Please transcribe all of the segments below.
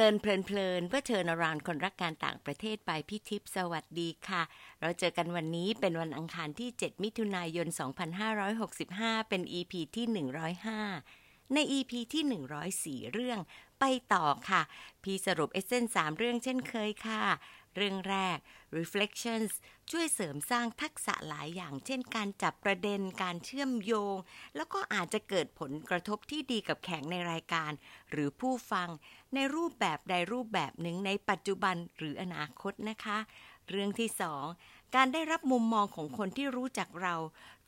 ลินเพลินเพลินเพื่อเชิญอรานคนรักการต่างประเทศไปพี่ทิพย์สวัสดีค่ะ เราเจอกันวันนี้เป็นวันอังคารที่ 7 มิถุนายน 2565 เป็น EP ที่ 105 ใน EP ที่ 104 เรื่องไปต่อค่ะ พี่สรุปเอเซนสามเรื่องเช่นเคยค่ะ เรื่องแรก reflections ช่วยเสริมสร้างทักษะหลายอย่าง เช่น การจับประเด็น การเชื่อมโยง แล้วก็อาจจะเกิดผลกระทบที่ดีกับแขกในรายการ หรือผู้ฟัง ในรูปแบบใดรูปแบบหนึ่งในปัจจุบันหรืออนาคตนะคะ เรื่องที่สองการได้รับมุมมองของคนที่รู้จักเรา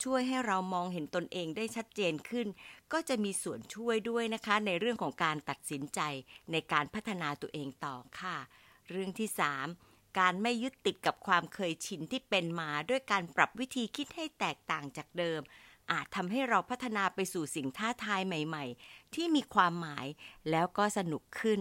ช่วยให้เรามองเห็นตนเองได้ชัดเจนขึ้น ก็จะมีส่วนช่วยด้วยนะคะ ในเรื่องของการตัดสินใจในการพัฒนาตัวเองต่อค่ะ เรื่องที่สาม การไม่ยึดติดกับความเคยชินที่เป็นมาด้วยการปรับวิธีคิดให้แตกต่างจากเดิม อาจทำให้เราพัฒนาไปสู่สิ่งท้าทายใหม่ ๆ ที่มีความหมายแล้วก็สนุกขึ้น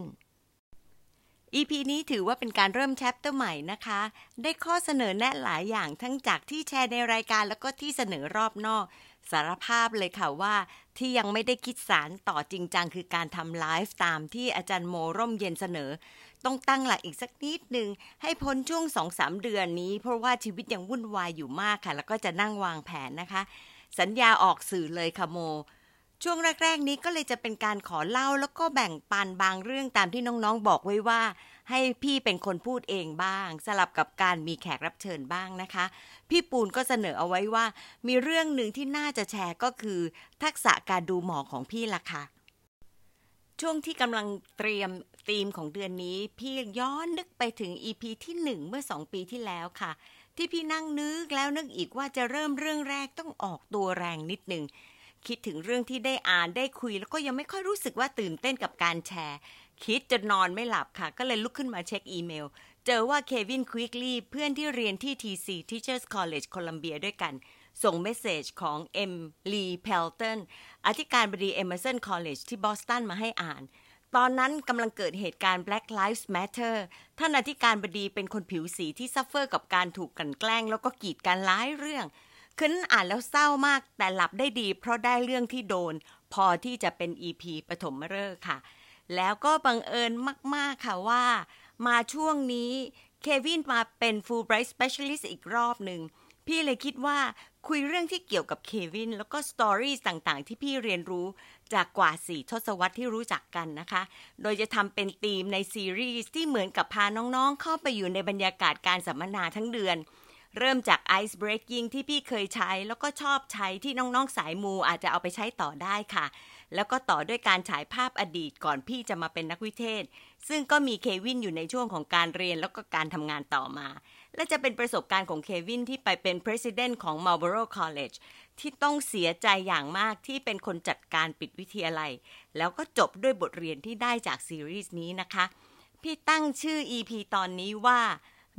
EP นี้ถือว่าเป็นการเริ่มแชปเตอร์ใหม่นะคะ ได้ข้อเสนอแนะหลายอย่างทั้งจากที่แชร์ในรายการแล้วก็ที่เสนอรอบนอก สารภาพเลยค่ะว่าที่ยังไม่ได้คิดสารต่อจริงจังคือการทำไลฟ์ตามที่อาจารย์โมร่มเย็นเสนอ ต้องตั้งหลักอีกสักนิดหนึ่งให้พ้นช่วงสองสามเดือนนี้ เพราะว่าชีวิตยังวุ่นวายอยู่มากค่ะ แล้วก็จะนั่งวางแผนนะคะ สัญญาออกสื่อเลยค่ะโม ช่วงแรก ๆ นี้ก็เลยจะเป็นการขอเล่าแล้วก็แบ่งปันบางเรื่องตามที่น้องๆบอกไว้ว่า ให้พี่เป็นคนพูดเองบ้าง สลับกับการมีแขกรับเชิญบ้างนะคะ พี่ปูนก็เสนอเอาไว้ว่า มีเรื่องหนึ่งที่น่าจะแชร์ก็คือ ทักษะการดูหมอของพี่ล่ะค่ะ ช่วงที่กำลังเตรียมธีมของเดือนนี้ พี่ย้อนนึกไปถึง EP ที่หนึ่งเมื่อสองปีที่แล้วค่ะ ที่พี่นั่งนึกแล้วนึกอีกว่าจะเริ่มเรื่องแรกต้องออกตัวแรงนิดหนึ่ง คิดถึงเรื่องที่ได้อ่านได้คุย แล้วก็ยังไม่ค่อยรู้สึกว่าตื่นเต้นกับการแชร์ คิดจนนอนไม่หลับค่ะ ก็เลยลุกขึ้นมาเช็คอีเมล เจอว่าเควินควิกลี่เพื่อนที่เรียนที่ TC Teachers College โคลัมเบียด้วยกัน ส่ง message ของเอ็มลีเพลตันอธิการบดี Emerson College ที่บอสตันมาให้อ่านตอนนั้นกำลังเกิดเหตุการณ์ Black Lives Matter ท่านอธิการบดีเป็นคนผิวสีที่ suffer กับการถูกกลั่นแกล้ง แล้วก็กีดกันหลายเรื่อง คืนอ่านแล้วเศร้ามากแต่หลับได้ดี เพราะได้เรื่องที่โดน พอที่จะเป็น EP ปฐมฤกษ์ค่ะ แล้วก็บังเอิญมาก ๆ ค่ะว่า มาช่วงนี้เควินมาเป็น Fulbright Specialist อีกรอบหนึ่ง พี่เลยคิดว่าคุยเรื่องที่เกี่ยวกับเควินแล้วก็ story ต่างๆ ที่พี่เรียนรู้จากกว่าสี่ทศวรรษที่รู้จักกันนะคะ โดยจะทำเป็นธีมในซีรีส์ที่เหมือนกับพาน้องๆ เข้าไปอยู่ในบรรยากาศการสัมมนาทั้งเดือน เริ่มจาก Ice Breaking ที่พี่เคยใช้ แล้วก็ชอบใช้ที่น้องๆสายมูอาจจะเอาไปใช้ต่อได้ค่ะ แล้วก็ต่อด้วยการฉายภาพอดีตก่อนพี่จะมาเป็นนักวิเทศ ซึ่งก็มีเควินอยู่ในช่วงของการเรียนแล้วก็การทำงานต่อมา และจะเป็นประสบการณ์ของเควินที่ไปเป็น President ของ Marlboro College ที่ต้องเสียใจอย่างมากที่เป็นคนจัดการปิดวิทยาลัย แล้วก็จบด้วยบทเรียนที่ได้จากซีรีส์นี้นะคะ พี่ตั้งชื่อ EP ตอนนี้ว่า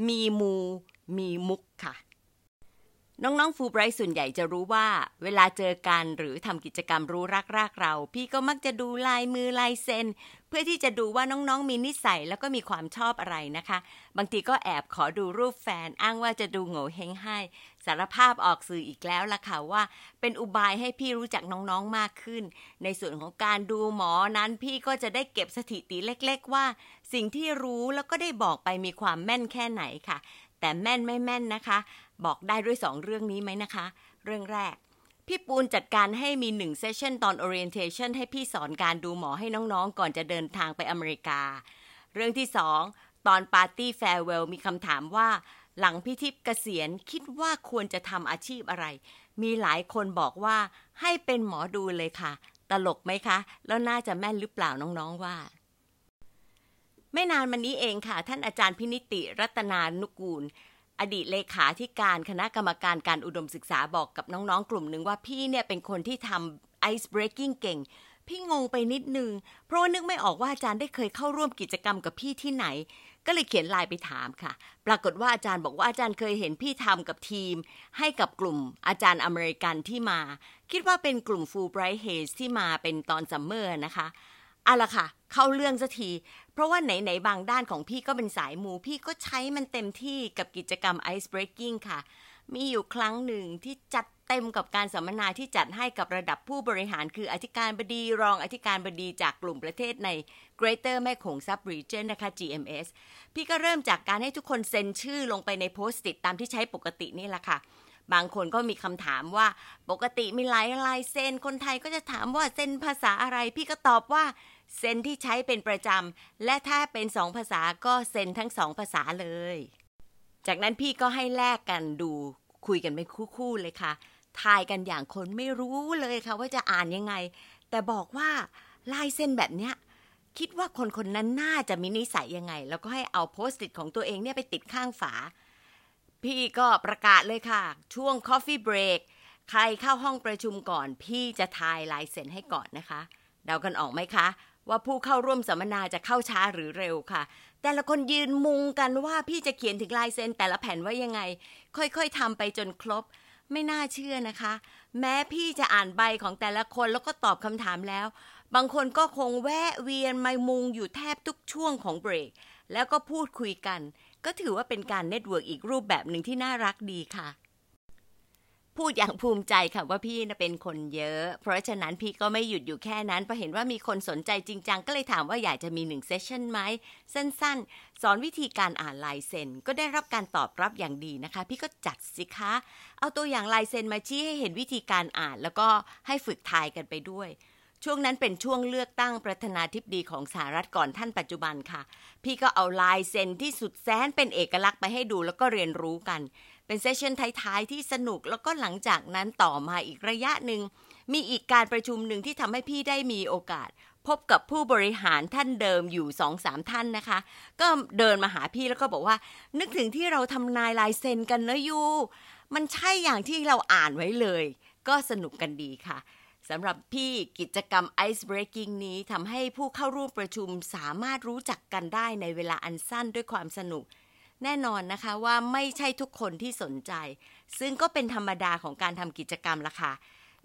มีมู มีมุกค่ะ น้องๆฟูไบรท์ส่วนใหญ่จะรู้ว่า เวลาเจอกันหรือทำกิจกรรมรู้รักรากเรา พี่ก็มักจะดูลายมือลายเซ็น เพื่อที่จะดูว่าน้องๆมีนิสัยแล้วก็มีความชอบอะไรนะคะ บางทีก็แอบขอดูรูปแฟนอ้างว่าจะดูโง่เฮงให้ สารภาพออกสื่ออีกแล้วล่ะค่ะว่า เป็นอุบายให้พี่รู้จักน้องๆมากขึ้น ในส่วนของการดูหมอนั้นพี่ก็จะได้เก็บสถิติเล็ก ๆ ว่า สิ่งที่รู้แล้วก็ได้บอกไปมีความแม่นแค่ไหนค่ะ แต่แม่นไม่แม่นนะคะ บอกได้ด้วยสองเรื่องนี้ไหมนะคะ เรื่องแรก พี่ปูนจัดการให้มีหนึ่ง session ตอน orientation ให้พี่สอนการดูหมอให้น้องๆ ก่อนจะเดินทางไปอเมริกา เรื่องที่สองตอนปาร์ตี้ farewell มีคำถามว่า หลังพิทิพย์เกษียณคิดว่าควรจะทำอาชีพอะไร มีหลายคนบอกว่าให้เป็นหมอดูเลยค่ะ ตลกไหมคะ แล้วน่าจะแม่นหรือเปล่าน้องๆว่า ไม่นานมานี้เองค่ะ ท่านอาจารย์พินิติรัตนานุกูล อดีตเลขาธิการคณะกรรมการการอุดมศึกษาบอกกับน้องๆ กลุ่มหนึ่งว่าพี่เนี่ยเป็นคนที่ทำ ice breaking เก่ง พี่งงไปนิดนึง เพราะว่านึกไม่ออกว่าอาจารย์ได้เคยเข้าร่วมกิจกรรมกับพี่ที่ไหน ก็เลยเขียนไลน์ไปถามค่ะ ปรากฏว่าอาจารย์บอกว่าอาจารย์เคยเห็นพี่ทำกับทีม ให้กับกลุ่มอาจารย์อเมริกันที่มา คิดว่าเป็นกลุ่ม Fulbright Hays ที่มาเป็นตอนซัมเมอร์นะคะ เอาละค่ะ เข้าเรื่องสักที เพราะว่าไหน ๆ บางด้านของพี่ก็เป็นสายมูพี่ก็ใช้มันเต็มที่กับกิจกรรม Ice Breaking ค่ะ มีอยู่ครั้งหนึ่งที่จัดเต็มกับการสัมมนาที่จัดให้กับระดับผู้บริหารคืออธิการบดีรองอธิการบดีจากกลุ่มประเทศใน Greater แม่โขงซับรีเจนนะคะ GMS พี่ก็เริ่มจากการให้ทุกคนเซ็นชื่อลงไปในโพสต์ติดตามที่ใช้ปกตินี่แหละค่ะ บางคนก็มีคำถามว่า ปกติมีหลายลายเซ็นคนไทยก็จะถามว่าเซ็นภาษาอะไร พี่ก็ตอบว่าเซ็นที่ใช้เป็นประจำ และถ้าเป็นสองภาษาก็เซ็นทั้งสองภาษาเลย จากนั้นพี่ก็ให้แลกกันดูคุยกันเป็นคู่ๆเลยค่ะ ทายกันอย่างคนไม่รู้เลยค่ะว่าจะอ่านยังไง แต่บอกว่าลายเซ็นแบบเนี้ยคิดว่าคนคนนั้นน่าจะมีนิสัยยังไง แล้วก็ให้เอาโพสต์ติดของตัวเองเนี่ยไปติดข้างฝา พี่ก็ประกาศเลยค่ะ ช่วง Coffee Break ใครเข้าห้องประชุมก่อน พี่จะทายลายเซ็นให้ก่อนนะคะ เดากันออกไหมคะ ว่าผู้เข้าร่วมสัมมนาจะเข้าช้าหรือเร็วค่ะ แต่ละคนยืนมุงกันว่าพี่จะเขียนถึงลายเซ็นแต่ละแผ่นว่ายังไง ค่อยๆทำไปจนครบ ไม่น่าเชื่อนะคะ แม้พี่จะอ่านใบของแต่ละคนแล้วก็ตอบคำถามแล้ว บางคนก็คงแวะเวียนมามุงอยู่แทบทุกช่วงของเบรกแล้วก็พูดคุยกัน ก็ถือว่าเป็นการ network อีกรูปแบบหนึ่งที่น่ารักดีค่ะ พูดอย่างภูมิใจค่ะว่าพี่นะเป็นคนเยอะ เพราะฉะนั้นพี่ก็ไม่หยุดอยู่แค่นั้นเพราะเห็นว่ามีคนสนใจจริงจังก็เลยถามว่าอยากจะมีหนึ่ง session ไหมสั้นๆ สอนวิธีการอ่านลายเซ็นก็ได้รับการตอบรับอย่างดีนะคะ พี่ก็จัดสิคะ เอาตัวอย่างลายเซ็นมาชี้ให้เห็นวิธีการอ่าน แล้วก็ให้ฝึกทายกันไปด้วย ช่วงนั้นเป็นช่วงเลือกตั้งประธานาธิบดีของสหรัฐก่อนท่านปัจจุบันค่ะ พี่ก็เอาลายเซ็นที่สุดแสนเป็นเอกลักษณ์ไปให้ดูแล้วก็เรียนรู้กัน เป็นเซสชันท้ายๆที่สนุกแล้วก็หลังจากนั้นต่อมาอีกระยะหนึ่ง มีอีกการประชุมหนึ่งที่ทำให้พี่ได้มีโอกาส พบกับผู้บริหารท่านเดิมอยู่สองสามท่านนะคะ ก็เดินมาหาพี่แล้วก็บอกว่า นึกถึงที่เราทำนายลายเซ็นกันนะยูมันใช่อย่างที่เราอ่านไว้เลย ก็สนุกกันดีค่ะ สำหรับพี่กิจกรรม Ice Breaking นี้ทำให้ผู้เข้าร่วมประชุมสามารถรู้จักกันได้ในเวลาอันสั้นด้วยความสนุก แน่นอนนะคะว่าไม่ใช่ทุกคนที่สนใจ ซึ่งก็เป็นธรรมดาของการทำกิจกรรมละค่ะ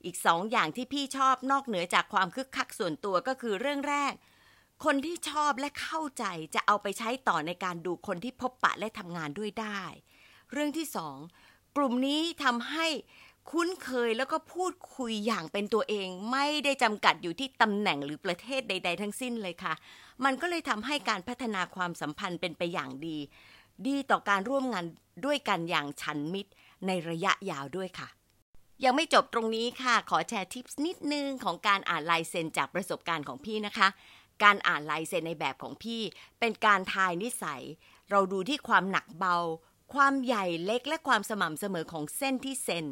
อีกสองอย่างที่พี่ชอบนอกเหนือจากความคึกคักส่วนตัวก็คือเรื่องแรก คนที่ชอบและเข้าใจจะเอาไปใช้ต่อในการดูคนที่พบปะและทำงานด้วยได้ เรื่องที่สองกลุ่มนี้ทำให้ คุ้นเคยแล้วก็พูดคุยอย่างเป็นตัวเอง ไม่ได้จำกัดอยู่ที่ตำแหน่งหรือประเทศใด ๆ ทั้งสิ้นเลยค่ะ มันก็เลยทำให้การพัฒนาความสัมพันธ์เป็นไปอย่างดี ดีต่อการร่วมงานด้วยกันอย่างฉันมิตรในระยะยาวด้วยค่ะ ยังไม่จบตรงนี้ค่ะ ขอแชร์ทิปส์นิดนึงของการอ่านลายเซ็นจากประสบการณ์ของพี่นะคะ การอ่านลายเซ็นในแบบของพี่ เป็นการทายนิสัย เราดูที่ความหนักเบา ความใหญ่เล็กและความสม่ำเสมอของเส้นที่เซ็น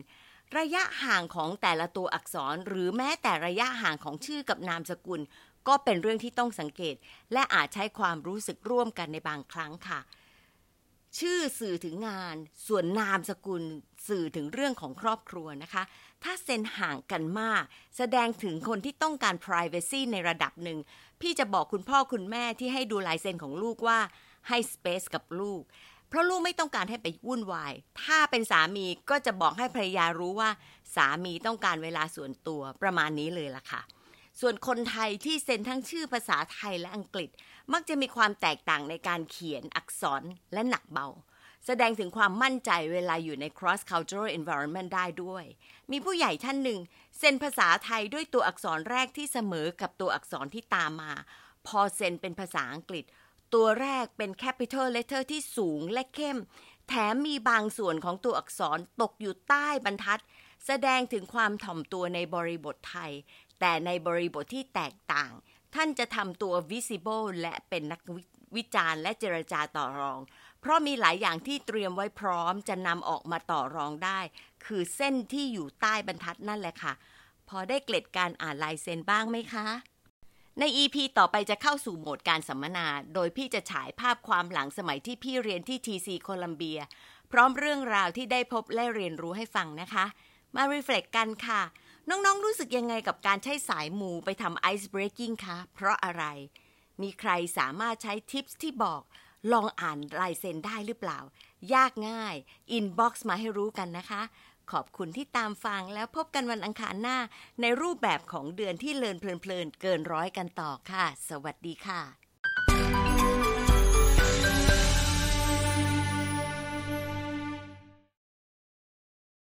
ระยะห่างของแต่ละตัวอักษร หรือแม้แต่ระยะห่างของชื่อกับนามสกุล ก็เป็นเรื่องที่ต้องสังเกต และอาจใช้ความรู้สึกร่วมกันในบางครั้งค่ะ ชื่อสื่อถึงงาน ส่วนนามสกุลสื่อถึงเรื่องของครอบครัวนะคะ ถ้าเซนห่างกันมาก แสดงถึงคนที่ต้องการ privacy ในระดับหนึ่ง พี่จะบอกคุณพ่อคุณแม่ที่ให้ดูลายเซ็นของลูกว่าให้ space กับลูก เพราะลูกไม่ต้องการให้ไปวุ่นวาย ถ้าเป็นสามีก็จะบอกให้ภรรยารู้ว่า สามีต้องการเวลาส่วนตัวประมาณนี้เลยล่ะค่ะ ส่วนคนไทยที่เซ็นทั้งชื่อภาษาไทยและอังกฤษ มักจะมีความแตกต่างในการเขียนอักษรและหนักเบา แสดงถึงความมั่นใจเวลาอยู่ใน cross cultural environment ได้ด้วย มีผู้ใหญ่ท่านหนึ่งเซ็นภาษาไทยด้วยตัวอักษรแรกที่เสมอกับตัวอักษรที่ตามมา พอเซ็นเป็นภาษาอังกฤษ ตัวแรกเป็น capital letter ที่สูงและเข้ม แถมมีบางส่วนของตัวอักษรตกอยู่ใต้บรรทัด แสดงถึงความถ่อมตัวในบริบทไทย แต่ในบริบทที่แตกต่าง ท่านจะทำตัว visible และเป็นนักวิจารณ์และเจรจาต่อรอง เพราะมีหลายอย่างที่เตรียมไว้พร้อมจะนำออกมาต่อรองได้ คือเส้นที่อยู่ใต้บรรทัดนั่นแหละค่ะ พอได้เกล็ดการอ่านลายเซ็นบ้างไหมคะ ใน EP ต่อไปจะเข้าสู่โหมดการสัมมนา โดยพี่จะฉายภาพความหลังสมัยที่พี่เรียนที่ TC โคลัมเบีย พร้อมเรื่องราวที่ได้พบและเรียนรู้ให้ฟังนะคะ มารีเฟล็กกันค่ะ น้องๆ รู้สึกยังไงกับการใช้สายมูไปทำไอซ์เบรกิ่งคะ เพราะอะไร มีใครสามารถใช้ทิปส์ที่บอก ลองอ่านลายเซ็นได้หรือเปล่า ยากง่าย inbox มาให้รู้กันนะคะ ขอบคุณที่ตามฟังแล้วพบกันวันอังคารหน้า ในรูปแบบของเดือนที่ learn เพลินเกินร้อยกันต่อค่ะ สวัสดีค่ะ